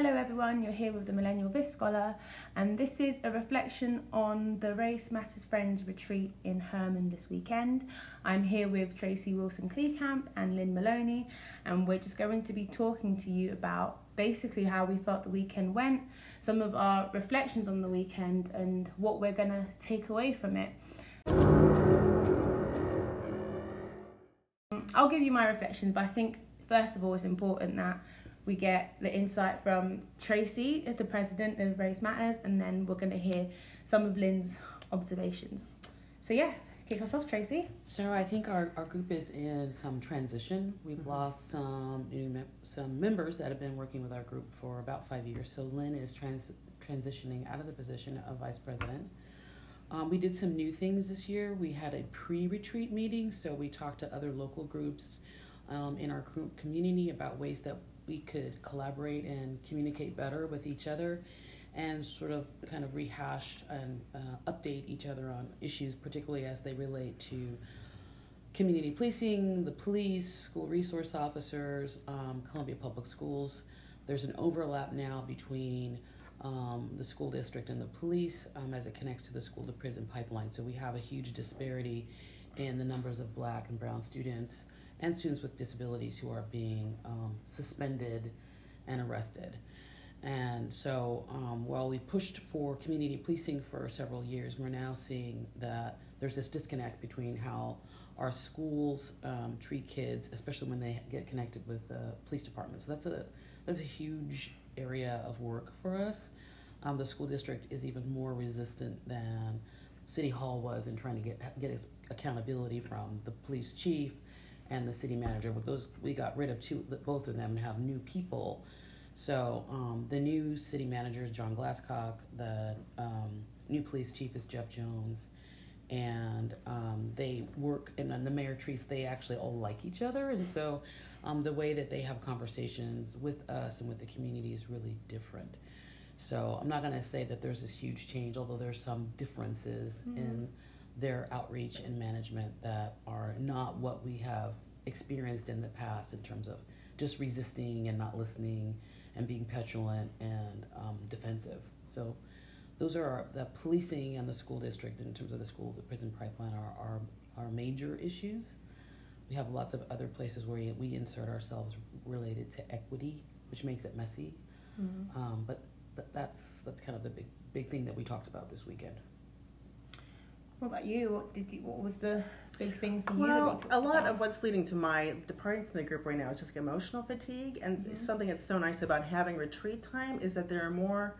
Hello everyone, you're here with the Millennial VSCOholar, and this is a reflection on the Race Matters Friends retreat in Hermann this weekend. I'm here with Traci Wilson Kleekamp and Lynn Maloney, and we're just going to be talking to you about basically how we felt the weekend went, some of our reflections on the weekend, and what we're going to take away from it. I'll give you my reflections, but I think first of all it's important that we get the insight from Traci, the president of Race Matters, and then we're going to hear some of Lynn's observations. So, yeah, kick us off, Traci. So, I think our, our group is in some transition. We've mm-hmm. lost some new some members that have been working with our group for about five years. So, Lynn is trans- transitioning out of the position of vice president. Um, we did some new things this year. We had a pre retreat meeting, so we talked to other local groups um, in our community about ways that we could collaborate and communicate better with each other and sort of kind of rehash and uh, update each other on issues, particularly as they relate to community policing, the police, school resource officers, um, Columbia Public Schools. There's an overlap now between um, the school district and the police um, as it connects to the school to prison pipeline. So we have a huge disparity in the numbers of black and brown students and students with disabilities who are being um, suspended and arrested. And so um, while we pushed for community policing for several years, we're now seeing that there's this disconnect between how our schools um, treat kids, especially when they get connected with the police department. So that's a that's a huge area of work for us. Um, the school district is even more resistant than City Hall was in trying to get get accountability from the police chief and the city manager. But those we got rid of two, both of them, and have new people. So um, the new city manager is John Glascock. The um, new police chief is Geoff Jones, and um, they work. And then the mayor Treece, they actually all like each other, and so um, the way that they have conversations with us and with the community is really different. So I'm not going to say that there's this huge change, although there's some differences mm-hmm. in their outreach and management that are not what we have experienced in the past in terms of just resisting and not listening and being petulant and um, defensive. So those are our, the policing and the school district in terms of the school, the prison pipeline are our, our major issues. We have lots of other places where we insert ourselves related to equity, which makes it messy. Mm-hmm. Um, but th- that's that's kind of the big big thing that we talked about this weekend. What about you? What did you? What was the big thing for you? Well, a lot about? of what's leading to my departing from the group right now is just emotional fatigue, and mm-hmm. something that's so nice about having retreat time is that there are more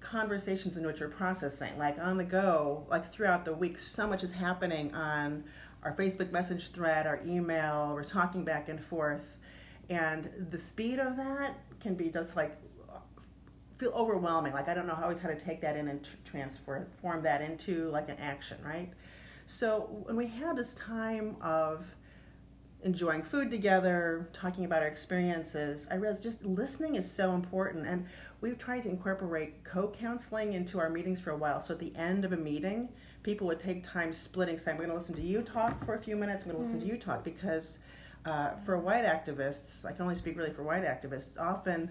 conversations in which you're processing, like on the go, like throughout the week. So much is happening on our Facebook message thread, our email. We're talking back and forth, and the speed of that can be just like feel overwhelming. Like I don't know how always how to take that in and transform that into like an action, right? So when we had this time of enjoying food together, talking about our experiences, I realized just listening is so important. And we've tried to incorporate co-counseling into our meetings for a while. So at the end of a meeting, people would take time splitting, saying, "We're going to listen to you talk for a few minutes. I'm going to listen to you talk," because uh, for white activists, I can only speak really for white activists. Often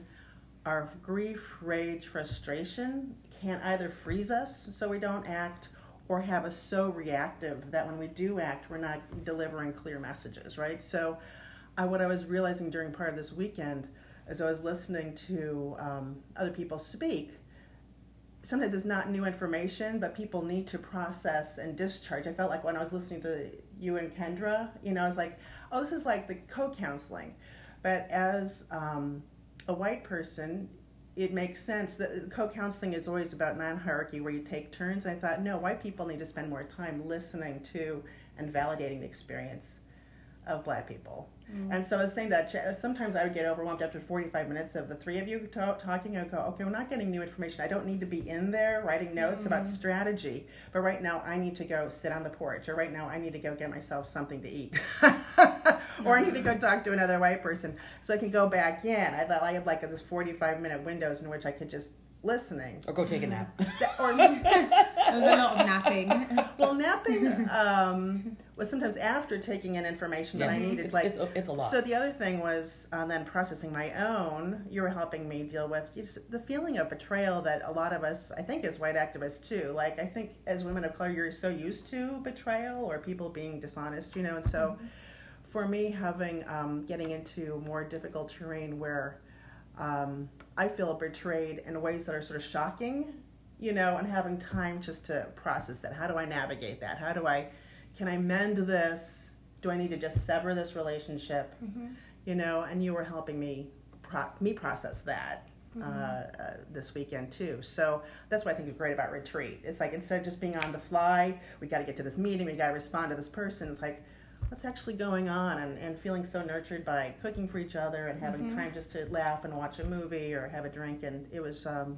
our grief, rage, frustration can either freeze us so we don't act or have us so reactive that when we do act, we're not delivering clear messages, right? So, uh, what I was realizing during part of this weekend as I was listening to um, other people speak, sometimes it's not new information, but people need to process and discharge. I felt like when I was listening to you and Kendra, you know, I was like, oh, this is like the co counseling. But as um, a white person, it makes sense that co-counseling is always about non-hierarchy where you take turns. I thought, no, white people need to spend more time listening to and validating the experience of black people. Mm. And so I was saying that sometimes I would get overwhelmed after 45 minutes of the three of you talk, talking. I would go, okay, we're not getting new information. I don't need to be in there writing notes mm. about strategy. But right now, I need to go sit on the porch, or right now, I need to go get myself something to eat, or I need to go talk to another white person so I can go back in. I thought I had like this 45 minute windows in which I could just listening. Or go take a nap. or there's a lot of napping. well, napping um, was sometimes after taking in information that I needed. It's, like it's, a- it's a lot. So the other thing was um, then processing my own. You were helping me deal with just the feeling of betrayal that a lot of us, I think, as white activists too. Like I think as women of color, you're so used to betrayal or people being dishonest, you know. And so, for me, having um, getting into more difficult terrain where um, I feel betrayed in ways that are sort of shocking, you know, and having time just to process that. How do I navigate that? How do I, can I mend this? Do I need to just sever this relationship? You know, and you were helping me, pro- me process that. Uh, uh, this weekend too, so that's what I think is great about retreat. It's like instead of just being on the fly, we got to get to this meeting, we got to respond to this person. It's like, what's actually going on, and, and feeling so nurtured by cooking for each other and having time just to laugh and watch a movie or have a drink, and it was um,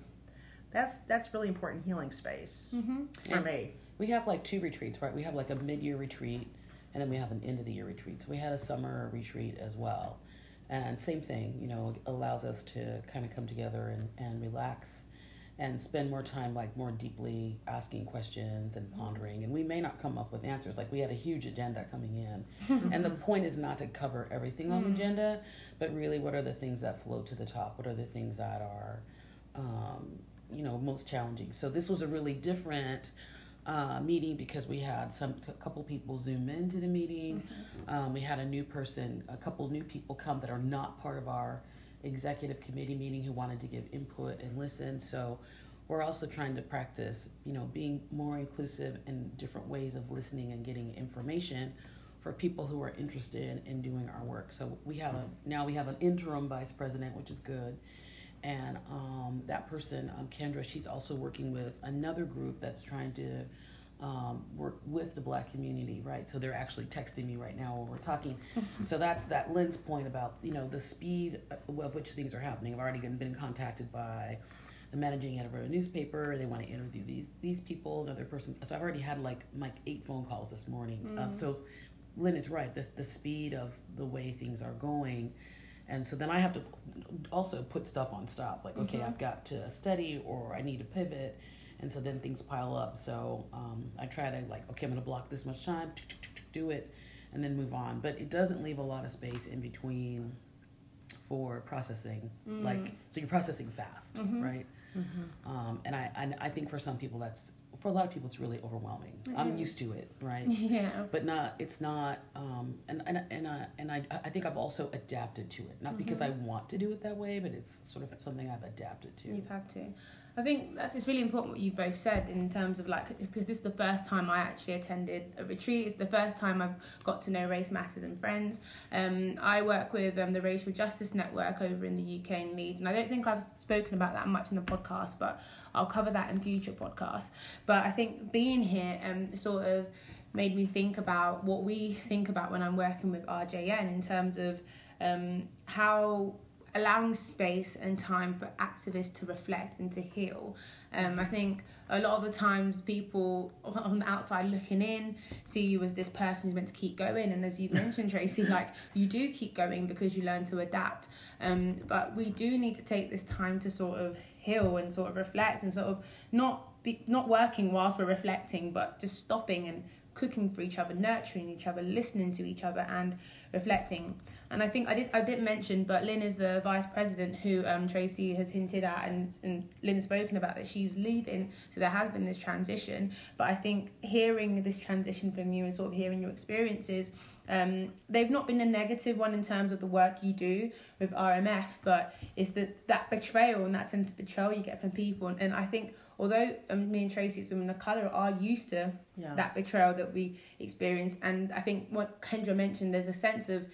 that's that's really important healing space for And- me. we have like two retreats, right? We have like a mid-year retreat, and then we have an end-of-the-year retreat. So we had a summer retreat as well, and same thing. You know, allows us to kind of come together and, and relax, and spend more time like more deeply asking questions and pondering. And we may not come up with answers. Like we had a huge agenda coming in, and the point is not to cover everything on the agenda, but really what are the things that float to the top? What are the things that are um, you know most challenging. So this was a really different uh, meeting because we had some a couple people zoom into the meeting. Um, we had a new person, a couple new people come that are not part of our executive committee meeting who wanted to give input and listen. So we're also trying to practice, you know, being more inclusive in different ways of listening and getting information for people who are interested in doing our work. So we have a now we have an interim vice president, which is good and um, that person, um, Kendra, she's also working with another group that's trying to um, work with the black community, right? So they're actually texting me right now while we're talking. so that's that Lynn's point about you know the speed of which things are happening. I've already been contacted by the managing editor of a newspaper. They want to interview these these people, another person. So I've already had like like eight phone calls this morning. Um, so Lynn is right. The the speed of the way things are going. And so then I have to also put stuff on stop. Like, okay, I've got to study or I need to pivot. And so then things pile up. So um, I try to, like, okay, I'm going to block this much time, do it, and then move on. But it doesn't leave a lot of space in between for processing. Like, so you're processing fast, right? Um, and I, and I think for some people, that's, for a lot of people, it's really overwhelming. I'm used to it, right? Yeah. but not it's not um and and and, uh, and I I think I've also adapted to it not because I want to do it that way but it's sort of something I've adapted to You've had to. I think that's it's really important what you both said in terms of like because this is the first time I actually attended a retreat. It's the first time I've got to know Race Matters and Friends. Um, I work with um, the Racial Justice Network over in the UK in Leeds, and I don't think I've spoken about that much in the podcast, but I'll cover that in future podcasts. But I think being here um, sort of made me think about what we think about when I'm working with RJN in terms of um, how allowing space and time for activists to reflect and to heal. Um, I think a lot of the times people on the outside looking in see you as this person who's meant to keep going, and as you mentioned, Traci, like you do keep going because you learn to adapt. Um, but we do need to take this time to sort of heal and sort of reflect and sort of not be not working whilst we're reflecting, but just stopping and cooking for each other, nurturing each other, listening to each other, and reflecting. And I think I did I did mention, but Lynn is the vice president who um, Traci has hinted at, and and Lynn has spoken about that she's leaving. So there has been this transition. But I think hearing this transition from you and sort of hearing your experiences. Um, they've not been a negative one in terms of the work you do with RMF, but it's that that betrayal and that sense of betrayal you get from people. And, and I think although um, me and Traci as women of colour are used to Yeah. that betrayal that we experience. And I think what Kendra mentioned, there's a sense of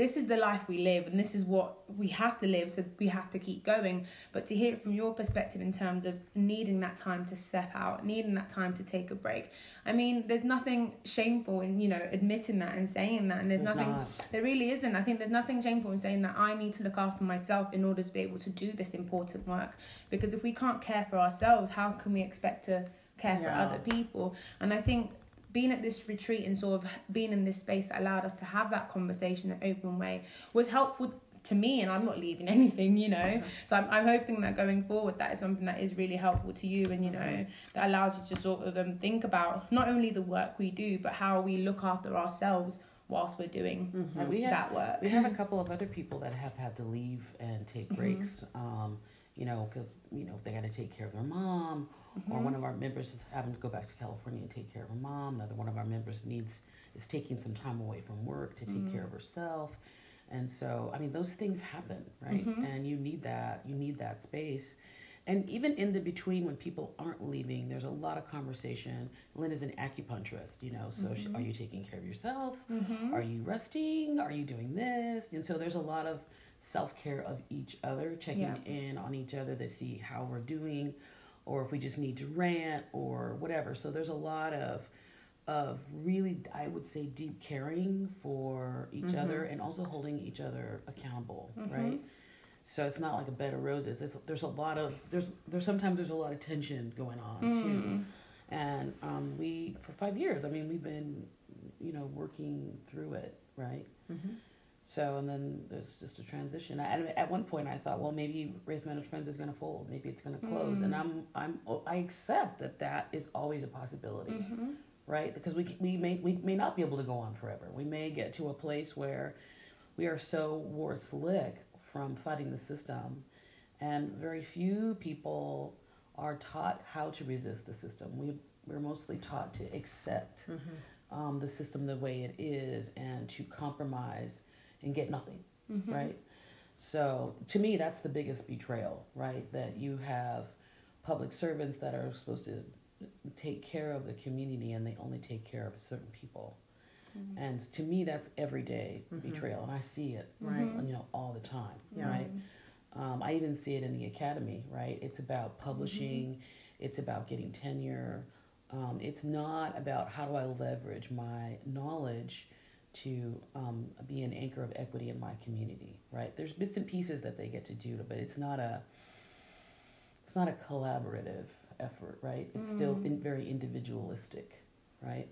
this is the life we live and this is what we have to live, so we have to keep going. But to hear it from your perspective in terms of needing that time to step out, needing that time to take a break. I mean, there's nothing shameful in, you know, admitting that and saying that. And there's, There's nothing not. there really isn't. I think there's nothing shameful in saying that I need to look after myself in order to be able to do this important work. Because if we can't care for ourselves, how can we expect to care for other people? And I think being at this retreat and sort of being in this space that allowed us to have that conversation in an open way was helpful to me and I'm not leaving anything, you know. So I'm, I'm hoping that going forward that is something that is really helpful to you and you know that allows you to sort of um, think about not only the work we do but how we look after ourselves whilst we're doing And we have that work. we have a couple of other people that have had to leave and take breaks. Um, you know, because you know they got to take care of their mom, or mm-hmm. one of our members is having to go back to California and take care of her mom. Another one of our members needs is taking some time away from work to take care of mm. herself. And so, I mean, those things happen, right? Mm-hmm. And you need that. You need that space. And even in the between, when people aren't leaving, there's a lot of conversation. Lynn is an acupuncturist, you know. So, she, are mm-hmm. you taking care of yourself? Are you resting? Are you doing this? And so, there's a lot of self care of each other, checking Yeah. in on each other to see how we're doing, or if we just need to rant or whatever. So, there's a lot of of really, I would say, deep caring for each mm-hmm. other and also holding each other accountable, mm-hmm. right? So it's not like a bed of roses. It's there's a lot of there's there's sometimes there's a lot of tension going on too, mm. and um, we for five years. I mean, we've been you know working through it, right? Mm-hmm. So and then there's just a transition. I, at one point, I thought, well, maybe Race Matters Friends is going to fold. Maybe it's going to close, and mm. I'm I'm I accept that that is always a possibility, mm-hmm. right? Because we we may we may not be able to go on forever. We may get to a place where we are so wore slick from fighting the system, and very few people are taught how to resist the system. We we're mostly taught to accept mm-hmm. um, the system the way it is and to compromise and get nothing, right? So to me, that's the biggest betrayal, right? That you have public servants that are supposed to take care of the community and they only take care of certain people. And to me, that's everyday betrayal, and I see it, Right. you know, all the time, Yeah. right? Um, I even see it in the academy, right? It's about publishing, it's about getting tenure. Um, it's not about how do I leverage my knowledge to um, be an anchor of equity in my community, right? There's bits and pieces that they get to do, but it's not a it's not a collaborative effort, right? It's still in, very individualistic, right?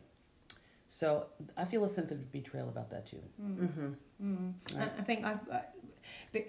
So I feel a sense of betrayal about that too. Mm-hmm. Mm. Right. I I think I've, but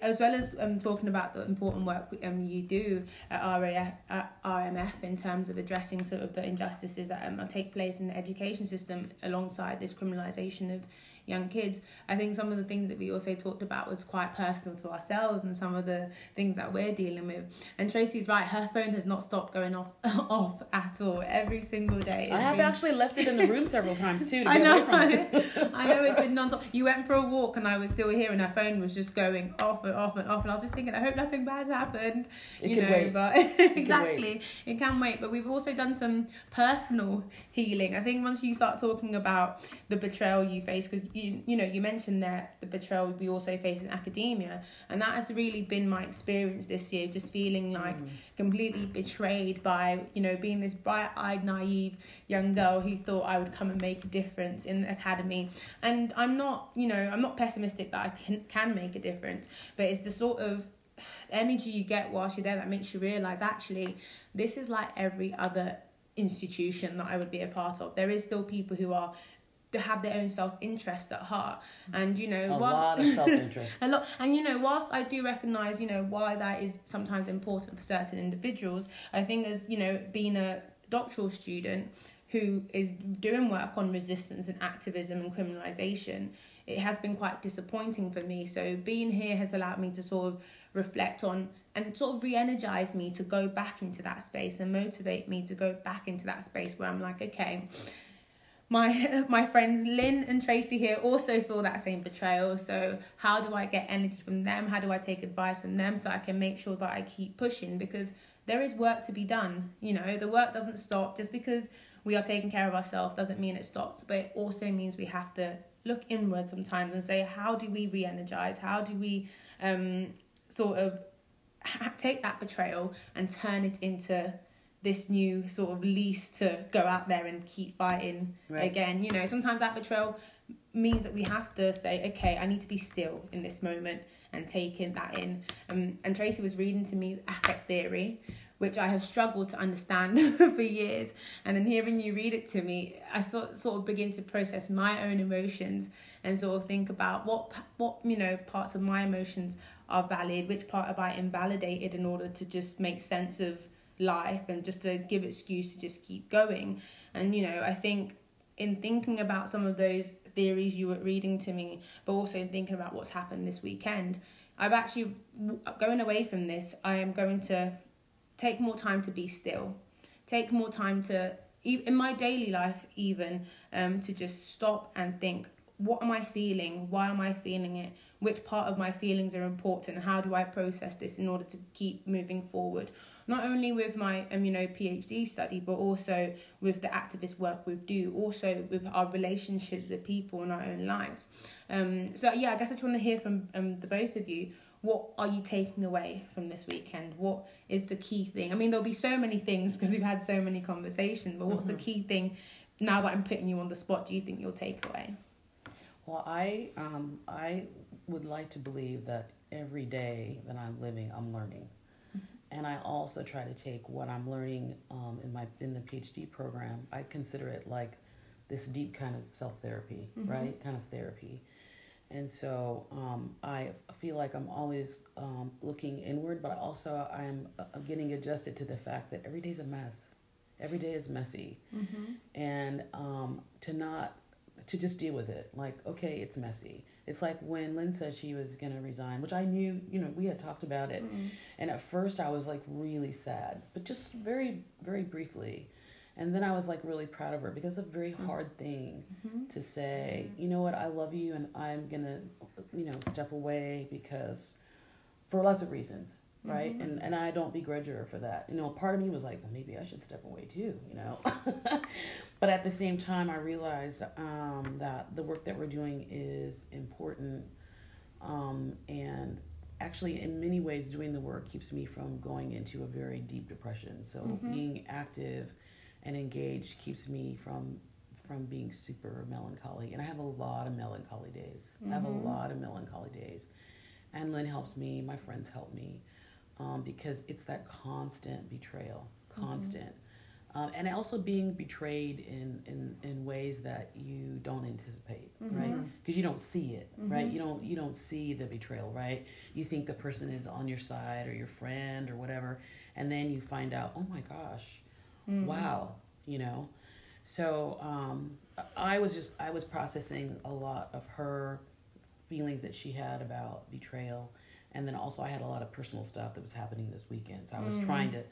as well as um, talking about the important work um, you do at, RAF, at RMF in terms of addressing sort of the injustices that um, take place in the education system alongside this criminalisation of young kids, I think some of the things that we also talked about was quite personal to ourselves and some of the things that we're dealing with. And Traci's right, her phone has not stopped going off off at all every single day. I have been- actually left it in the room several times too. To I know. I know it's been non-stop. You went for a walk and I was still here and her phone was just going off and off and off and I was just thinking, I hope nothing bad's happened. It you can know, wait. but exactly, it can wait. But we've also done some personal healing. I think once you start talking about the betrayal you face, because you you know you mentioned that the betrayal we also face in academia, and that has really been my experience this year. Just feeling like mm. completely betrayed by you know being this bright-eyed, naive young girl who thought I would come and make a difference in the academy. And I'm not, you know, I'm not pessimistic that I can can make a difference, but it's the sort of energy you get whilst you're there that makes you realize actually this is like every other institution that I would be a part of. There is still people who are to have their own self interest at heart, and you know A while- lot of self interest. a lot and you know whilst i do recognize you know why that is sometimes important for certain individuals i think as you know being a doctoral student who is doing work on resistance and activism and criminalization it has been quite disappointing for me so being here has allowed me to sort of reflect on and sort of re-energize me to go back into that space and motivate me to go back into that space where i'm like okay my my friends Lynn and Traci here also feel that same betrayal. So how do I get energy from them? How do I take advice from them so I can make sure that I keep pushing because there is work to be done. You know, the work doesn't stop just because we are taking care of ourselves doesn't mean it stops, but it also means we have to look inward sometimes and say how do we re-energize? How do we um sort of take that betrayal and turn it into this new sort of lease to go out there and keep fighting Right. again. You know, sometimes that betrayal means that we have to say, okay, I need to be still in this moment and taking that in. Um, and Traci was reading to me affect theory, which I have struggled to understand for years. And then hearing you read it to me, I sort sort of begin to process my own emotions and sort of think about what what you know parts of my emotions are valid, which part have I invalidated in order to just make sense of life and just to give excuse to just keep going. And you know, I think in thinking about some of those theories you were reading to me, but also in thinking about what's happened this weekend, I've actually going away from this. I am going to take more time to be still, take more time to in my daily life even um, to just stop and think what am I feeling? Why am I feeling it? Which part of my feelings are important? How do I process this in order to keep moving forward? Not only with my um, you know PhD study, but also with the activist work we do, also with our relationships with people in our own lives. Um, so yeah, I guess I just want to hear from um, the both of you. What are you taking away from this weekend? What is the key thing? I mean, there'll be so many things because we've had so many conversations, but what's mm-hmm. the key thing now that I'm putting you on the spot? Do you think you'll take away? Well, I um, I would like to believe that every day that I'm living, I'm learning, mm-hmm. and I also try to take what I'm learning um, in my in the PhD program. I consider it like this deep kind of self therapy, mm-hmm. right? Kind of therapy. And so um, I feel like I'm always um, looking inward, but also I'm, I'm uh, getting adjusted to the fact that every day's a mess. Every day is messy. Mm-hmm. And um, to not to just deal with it. Like, okay, it's messy. It's like when Lynn said she was going to resign, which I knew, you know, we had talked about it. Mm-hmm. And at first I was like really sad, but just very, very briefly. And then I was like really proud of her because it's a very mm-hmm. hard thing mm-hmm. to say, mm-hmm. you know what, I love you and I'm going to, you know, step away because for lots of reasons right mm-hmm. and and i don't begrudge her for that you know part of me was like well maybe i should step away too you know but at the same time i realized um, that the work that we're doing is important um, and actually in many ways doing the work keeps me from going into a very deep depression so mm-hmm. being active and engaged keeps me from from being super melancholy and i have a lot of melancholy days mm-hmm. i have a mm-hmm. lot of melancholy days and lynn helps me my friends help me um, because it's that constant betrayal, mm-hmm. constant. Mm-hmm. Um, and also being betrayed in, in, in ways that you don't anticipate, mm-hmm. right? Because you don't see it, mm-hmm. right? You don't you don't see the betrayal, right? You think the person is on your side or your friend or whatever, and then you find out, oh my gosh, mm-hmm. wow, you know. So um, I was just I was processing a lot of her feelings that she had about betrayal and then also I had a lot of personal stuff that was happening this weekend. So I was mm. trying to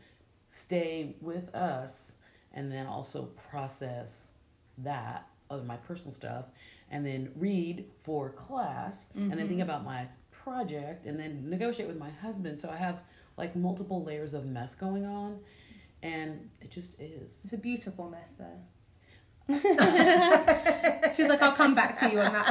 stay with us and then also process that of my personal stuff and then read for class mm-hmm. and then think mm-hmm. about my project and then negotiate with my husband. So I have like multiple layers of mess going on and it just is. It's a beautiful mess though. She's like, I'll come back to you on that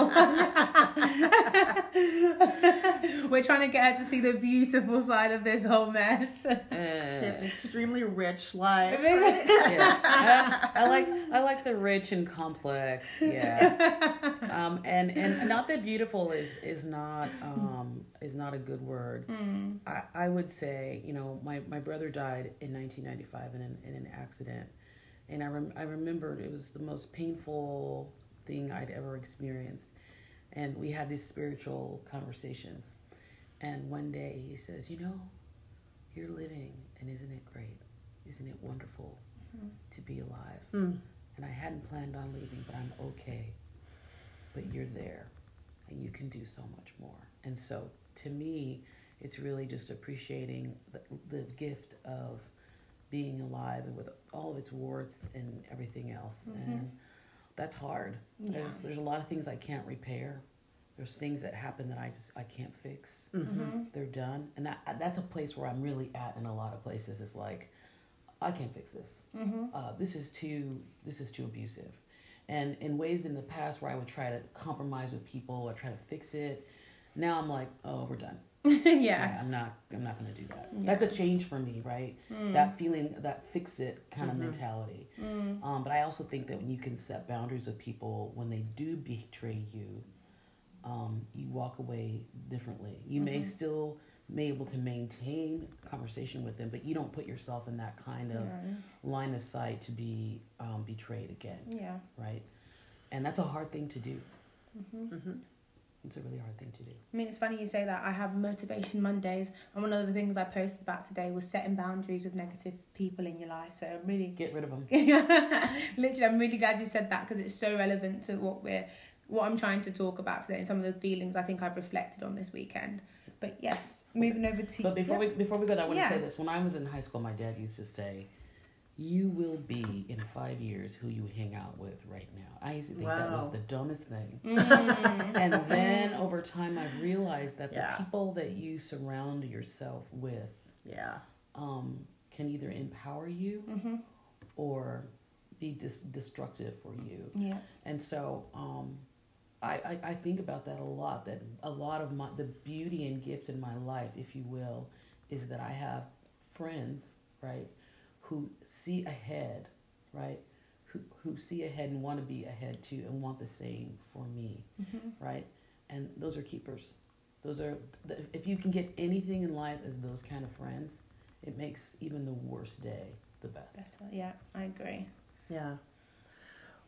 one. We're trying to get her to see the beautiful side of this whole mess. Uh, she has an extremely rich life. yes, I, I, like I like the rich and complex. Yeah, um, and and not that beautiful is is not um, is not a good word. Mm. I, I would say, you know, my my brother died in 1995 in an in an accident and I, rem- I remembered it was the most painful thing I'd ever experienced. And we had these spiritual conversations. And one day he says, You know, you're living, and isn't it great? Isn't it wonderful mm-hmm. to be alive? Mm. And I hadn't planned on leaving, but I'm okay. But you're there, and you can do so much more. And so to me, it's really just appreciating the, the gift of being alive and with all of its warts and everything else. Mm-hmm. And that's hard. Yeah. There's there's a lot of things I can't repair. There's things that happen that I just I can't fix. Mm-hmm. They're done, and that that's a place where I'm really at in a lot of places. It's like I can't fix this. Mm-hmm. Uh, this is too this is too abusive, and in ways in the past where I would try to compromise with people or try to fix it, now I'm like, oh, we're done. yeah. yeah. I'm not I'm not gonna do that. Yeah. That's a change for me, right? Mm. That feeling, that fix it kind of mm-hmm. mentality. Mm. Um, but I also think that when you can set boundaries with people when they do betray you, um, you walk away differently. You mm-hmm. may still be able to maintain conversation with them, but you don't put yourself in that kind of No. line of sight to be um, betrayed again, Yeah. right? And that's a hard thing to do. hmm hmm It's a really hard thing to do. I mean, it's funny you say that. I have motivation Mondays, and one of the things I posted about today was setting boundaries with negative people in your life. So I'm really, Get rid of them. literally, I'm really glad you said that because it's so relevant to what we're, what I'm trying to talk about today, and some of the feelings I think I've reflected on this weekend. But yes, moving over to. But before yeah. we before we go, there, I want to say this. When I was in high school, my dad used to say, "You will be in five years who you hang out with right now." I used to think that was the dumbest thing. Mm. and then over time, I've realized that Yeah. the people that you surround yourself with Yeah. um, can either empower you Mhm. or be dis- destructive for you. Yeah. And so um, I, I, I think about that a lot. That a lot of my the beauty and gift in my life, if you will, is that I have friends, right, who see ahead, right, who who see ahead and want to be ahead too, and want the same for me, Mhm. right, and those are keepers. Those are if you can get anything in life as those kind of friends, it makes even the worst day the best. Better. Yeah, I agree. Yeah.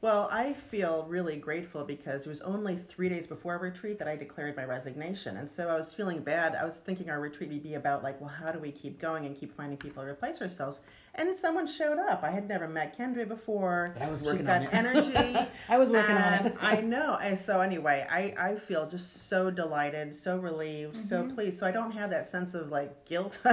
Well, I feel really grateful because it was only three days before our retreat that I declared my resignation. And so I was feeling bad. I was thinking our retreat would be about, like, well, how do we keep going and keep finding people to replace ourselves? And someone showed up. I had never met Kendra before. But I was She's working got on it. energy. I was working on it. I know. And so anyway, I, I feel just so delighted, so relieved, so Mhm. pleased. So I don't have that sense of like guilt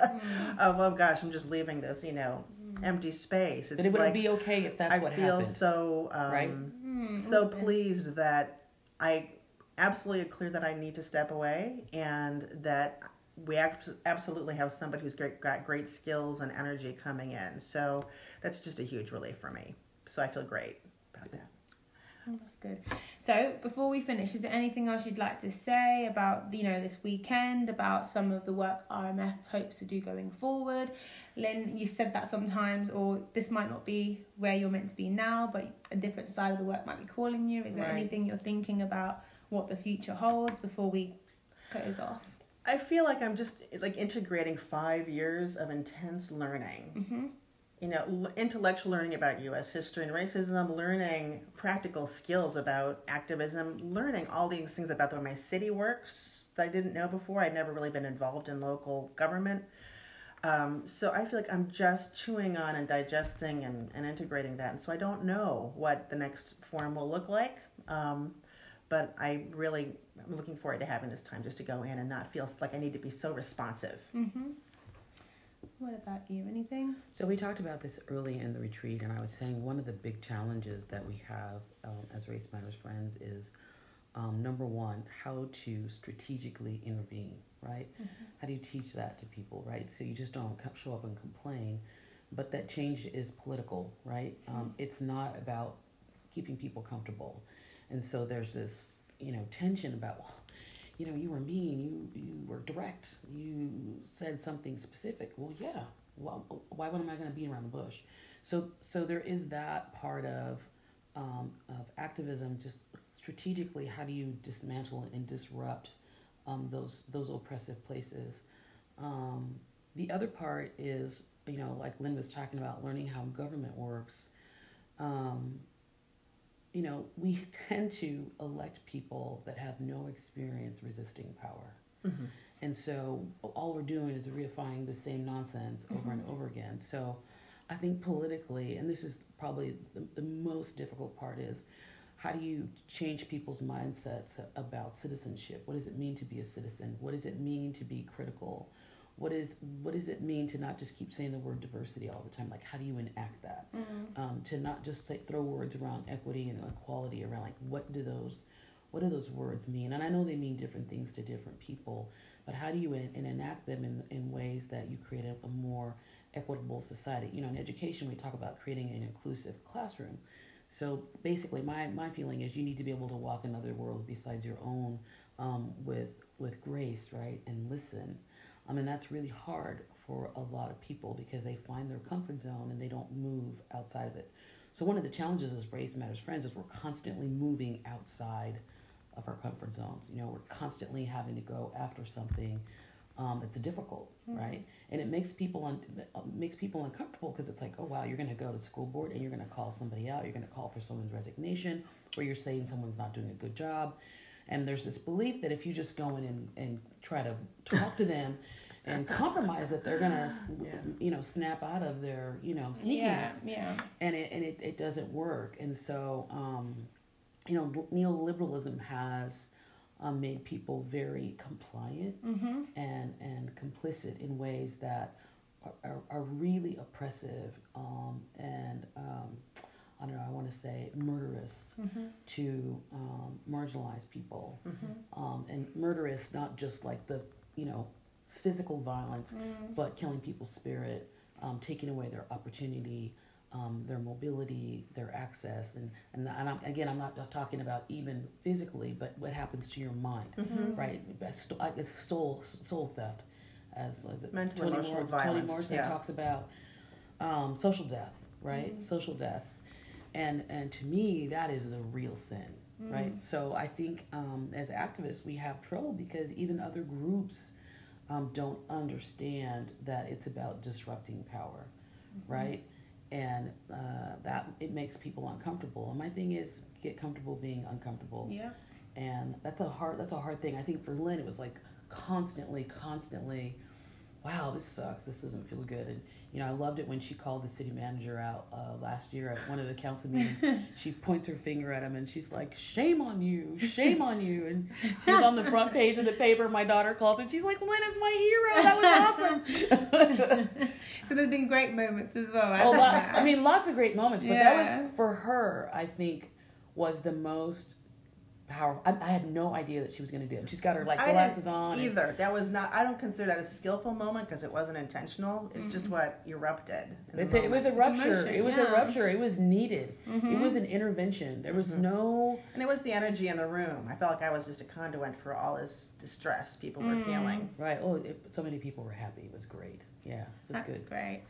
Mm. of oh gosh, I'm just leaving this, you know, empty space. It's But it would like be okay if that's I what feel happened. so um, right? Mm, so pleased that I absolutely clear that I need to step away and that we absolutely have somebody who's great, got great skills and energy coming in. So that's just a huge relief for me. So I feel great about that. Oh, that's good. So, before we finish, is there anything else you'd like to say about you know this weekend, about some of the work RMF hopes to do going forward? Lynn, you said that sometimes, or this might not be where you're meant to be now, but a different side of the work might be calling you. Is there Right. anything you're thinking about what the future holds before we close off? I feel like I'm just like integrating five years of intense learning. Mm-hmm. You know, intellectual learning about U.S. history and racism, learning practical skills about activism, learning all these things about the way my city works that I didn't know before. I'd never really been involved in local government. Um, so I feel like I'm just chewing on and digesting and, and integrating that. And so I don't know what the next forum will look like. Um, but I really am looking forward to having this time just to go in and not feel like I need to be so responsive. Mm-hmm. What about you? Anything? So we talked about this early in the retreat, and I was saying one of the big challenges that we have um, as Race Matters Friends is um, number one, how to strategically intervene, right? How do you teach that to people, right? So you just don't show up and complain, but that change is political, right? Um, it's not about keeping people comfortable, and so there's this, you know, tension about, well, you know, you were mean, you you were direct, you said something specific. Well, yeah. Well, why would am I going to be around the bush? So so there is that part of um, of activism. Just strategically, how do you dismantle and disrupt um, those those oppressive places? Um, the other part is, you know, like Lynn was talking about, learning how government works. Um, you know, we tend to elect people that have no experience resisting power. Mhm. And so all we're doing is reifying the same nonsense over and over again. So I think politically, and this is probably the, the most difficult part, is how do you change people's mindsets about citizenship? What does it mean to be a citizen? What does it mean to be critical? What is what does it mean to not just keep saying the word diversity all the time? Like how do you enact that? Mm-hmm. um, to not just say, throw words around equity and equality around like what do those what do those words mean and i know they mean different things to different people but how do you en- and enact them in, in ways that you create a, a more equitable society you know in education we talk about creating an inclusive classroom so basically my, my feeling is you need to be able to walk in other worlds besides your own um, with with grace right and listen I mean, that's really hard for a lot of people because they find their comfort zone and they don't move outside of it. So one of the challenges as Race Matters Friends is we're constantly moving outside of our comfort zones. You know, we're constantly having to go after something um, it's difficult, Mhm. right? And it makes people un- makes people uncomfortable because it's like, oh wow, you're going to go to school board and you're going to call somebody out. You're going to call for someone's resignation, or you're saying someone's not doing a good job. And there's this belief that if you just go in and, and try to talk to them and compromise, that they're gonna, Yeah. you know, snap out of their, you know, Yeah, sneakiness yeah. and it and it, it doesn't work. And so, um, you know, neoliberalism has um, made people very compliant Mm-hmm. and and complicit in ways that are, are, are really oppressive um, and um, I don't know. I want to say murderous Mm-hmm. to um, marginalized people Mhm. um, and murderous not just like the you know physical violence Mm. but killing people's spirit, um, taking away their opportunity, um, their mobility, their access, and and, and I'm, again, I'm not talking about even physically, but what happens to your mind, Mhm. right? It's soul soul theft, as as it Mental emotional Mor- Toni violence, Morrison yeah. talks about um, social death, right? Mhm. Social death, and and to me, that is the real sin, Mm. right? So I think um, as activists, we have trouble because even other groups um, don't understand that it's about disrupting power, right? And uh, that it makes people uncomfortable. And my thing is, get comfortable being uncomfortable, Yeah. and that's a hard that's a hard thing. I think for Lynn, it was like constantly, constantly. Wow, this sucks. This doesn't feel good. And you know, I loved it when she called the city manager out uh, last year at one of the council meetings. she points her finger at him and she's like, "Shame on you! Shame on you!" And she's on the front page of the paper. My daughter calls and she's like, "Lynn is my hero. That was awesome." so there's been great moments as well. I lot. I mean, lots of great moments, but Yeah. that was for her. I think was the most powerful. I, I had no idea that she was going to do it. She's got her like I glasses didn't on. and- Either that was not. I don't consider that a skillful moment because it wasn't intentional. It's just what erupted. It's a, it was a rupture. emotion, it was yeah. a rupture. It was needed. Mhm. It was an intervention. There was Mhm. no. and it was the energy in the room. I felt like I was just a conduit for all this distress people were Mm. feeling. Right. Oh, it, so many people were happy. It was great. Yeah, it was That's good. great.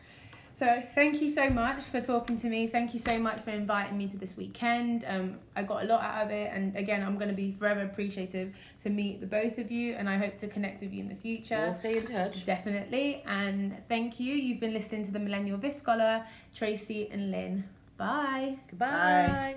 So thank you so much for talking to me. Thank you so much for inviting me to this weekend. Um, I got a lot out of it, and again, I'm going to be forever appreciative to meet the both of you, and I hope to connect with you in the future. We'll stay in touch. Definitely, and thank you. You've been listening to the Millennial Vis Scholar, Traci and Lynn. Bye. Goodbye. Bye.